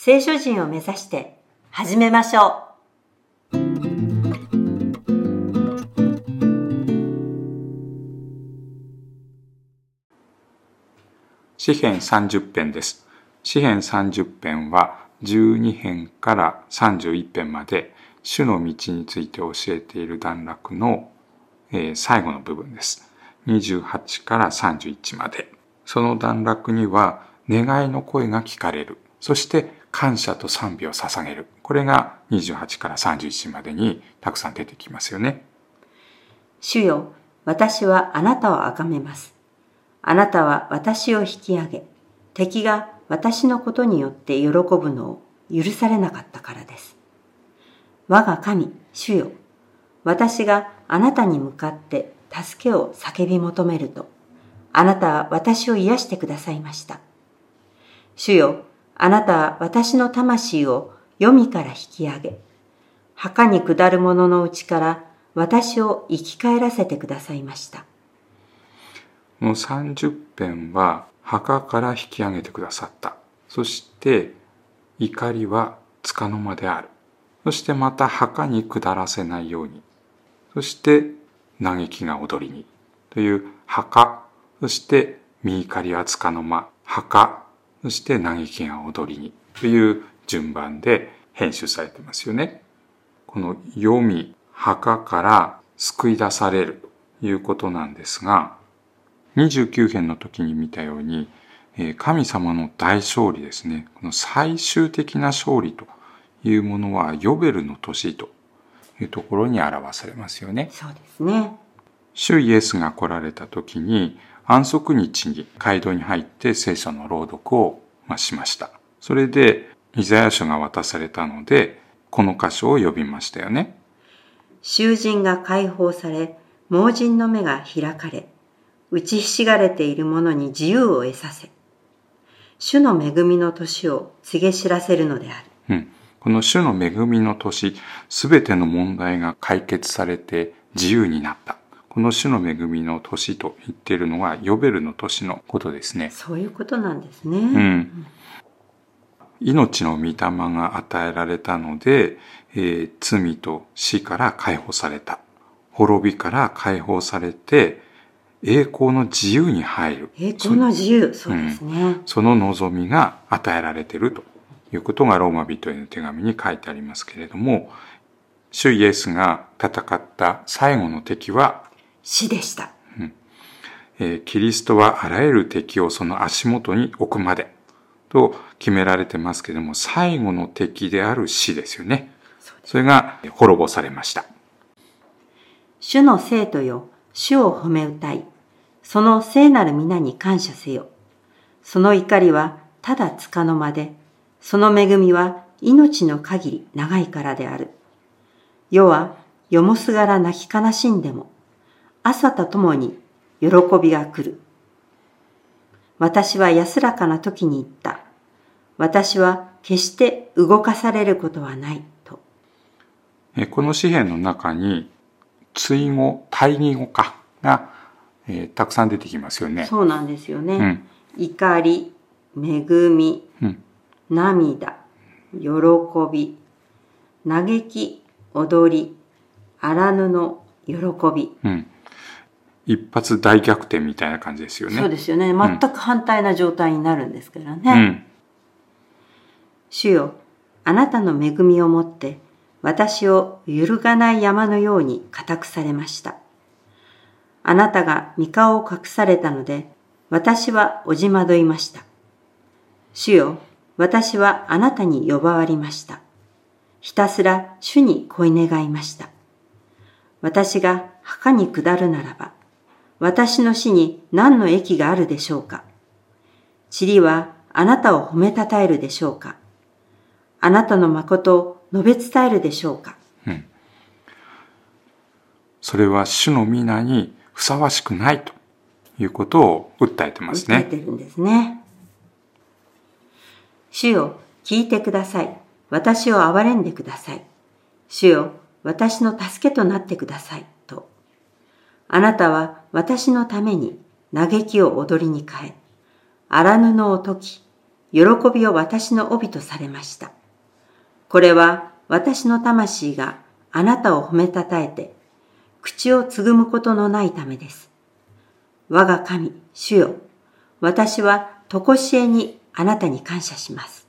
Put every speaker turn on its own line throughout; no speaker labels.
聖書人を目指して始めましょう
詩編30編です。詩編30編は12編から31編まで主の道について教えている段落の、えー最後の部分です。28から31まで。その段落には願いの声が聞かれる。そして感謝と賛美を捧げる。これが28から31までにたくさん出てきますよね。
主よ、私はあなたを崇めます。あなたは私を引き上げ、敵が私のことによって喜ぶのを許されなかったからです。我が神、主よ、私があなたに向かって助けを叫び求めると、あなたは私を癒してくださいました。主よ、あなたは私の魂を読みから引き上げ、墓に下る者のうちから私を生き返らせてくださいました。
この30編は墓から引き上げてくださった。そして怒りは束の間である。そしてまた墓に下らせないように。そして嘆きが踊りに。という墓、そして見怒りは束の間、墓、そして嘆きが踊りに。という順番で編集されてますよね。この読み、墓から救い出されるということなんですが、29編の時に見たように、えー神様の大勝利ですね。この最終的な勝利というものはヨベルの年というところに表されますよね。
そうですね。
主イエスが来られた時に安息日に街道に入って聖書の朗読をまあしました。それでイザヤ書が渡されたので、この箇所を呼びましたよね。
囚人が解放され、盲人の目が開かれ、打ちひしがれている者に自由を得させ、主の恵みの年を告げ知らせるのである。
うん、この主の恵みの年、すべての問題が解決されて自由になった。この主の恵みの年と言っているのはヨベルの年のことですね。
そういうことなんですね。
うん。命の御霊が与えられたので、えー罪と死から解放された。滅びから解放されて、栄光の自由に入る。
栄光の自由、そうですね。
その望みが与えられているということがローマ人への手紙に書いてありますけれども、主イエスが戦った最後の敵は、
死でした。
えーキリストはあらゆる敵をその足元に置くまでと決められてますけれども、最後の敵である死ですよね。それが滅ぼされました。
主の生徒よ、主を褒め歌い、その聖なる皆に感謝せよ。その怒りはただつかの間で、その恵みは命の限り長いからである。世はよもすがら泣き悲しんでも、朝とともに喜びが来る。私は安らかな時に言った。私は決して動かされることはないと。
えーこの詩篇の中に、追語、対義語かが、えーたくさん出てきますよね。
そうなんですよね。
うん
怒り、恵み、
うん
涙、喜び、嘆き、踊り、荒布、喜び。
うん。一発大逆転みたいな感じですよね。
そうですよね。全く反対な状態になるんですからね。
うん。
主よ、あなたの恵みをもって、私を揺るがない山のように固くされました。あなたが御顔を隠されたので、私はおじまどいました。主よ、私はあなたに呼ばわりました。ひたすら主に恋願いました。私が墓に下るならば、私の死に何の益があるでしょうか？塵はあなたを褒めたたえるでしょうか？あなたの誠を述べ伝えるでしょうか？
それは主の皆にふさわしくないということを訴えてます
訴え
ね。
てるんですね。主よ、聞いてください。私を憐れんでください。主よ、私の助けとなってください。あなたは私のために嘆きを踊りに変え、荒布を解き、喜びを私の帯とされました。これは私の魂があなたを褒めたたえて、口をつぐむことのないためです。我が神、主よ、私はとこしえにあなたに感謝します。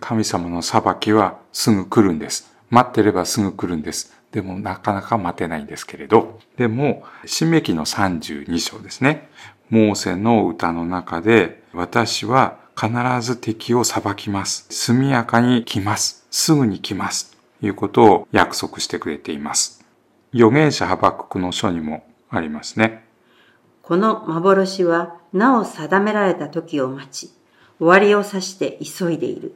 神様の裁きはすぐ来るんです。待ってればすぐ来るんです。でもなかなか待てないんですけれど。でも、新明記の32章ですね。モーセの歌の中で、私は必ず敵を裁きます。速やかに来ます。すぐに来ます。ということを約束してくれています。預言者ハバククの書にもありますね。
この幻はなお定められた時を待ち、終わりを指して急いでいる。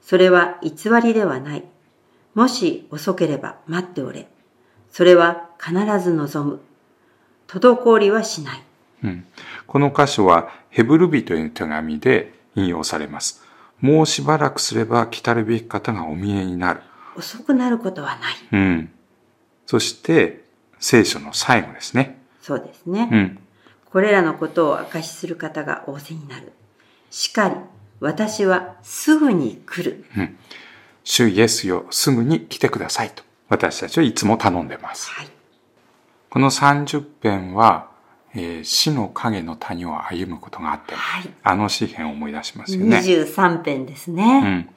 それは偽りではない。もし遅ければ待っておれ。それは必ず望む。滞りはしない。
うん、この箇所はヘブル人への手紙で引用されます。もうしばらくすれば来たるべき方がお見えになる。
遅くなることはない。
うん。そして、聖書の最後ですね。
そうですね。
うん。
これらのことを証しする方が仰せになる。しかり、私はすぐに来る。
主イエスよ、すぐに来てくださいと。私たちはいつも頼んでます。
はい。
この30編は、えー死の影の谷を歩むことがあって、
はい。
あの詩篇を思い出しますよね。
23編です
う
ね。
ん。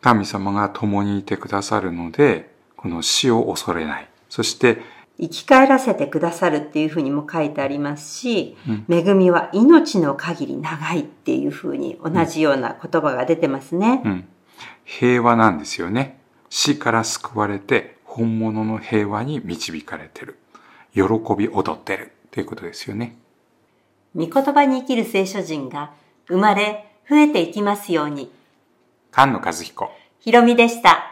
神様が共にいてくださるので、この死を恐れない。そして、
生き返らせてくださるっていうふうにも書いてありますし、
うん
恵みは命の限り長いっていうふうに同じような言葉が出てますね。
うん。平和なんですよね。死から救われて本物の平和に導かれてる。喜び踊ってるっていうことですよね。
御言葉に生きる聖書人が生まれ増えていきますように。
菅野和彦。
ひろみでした。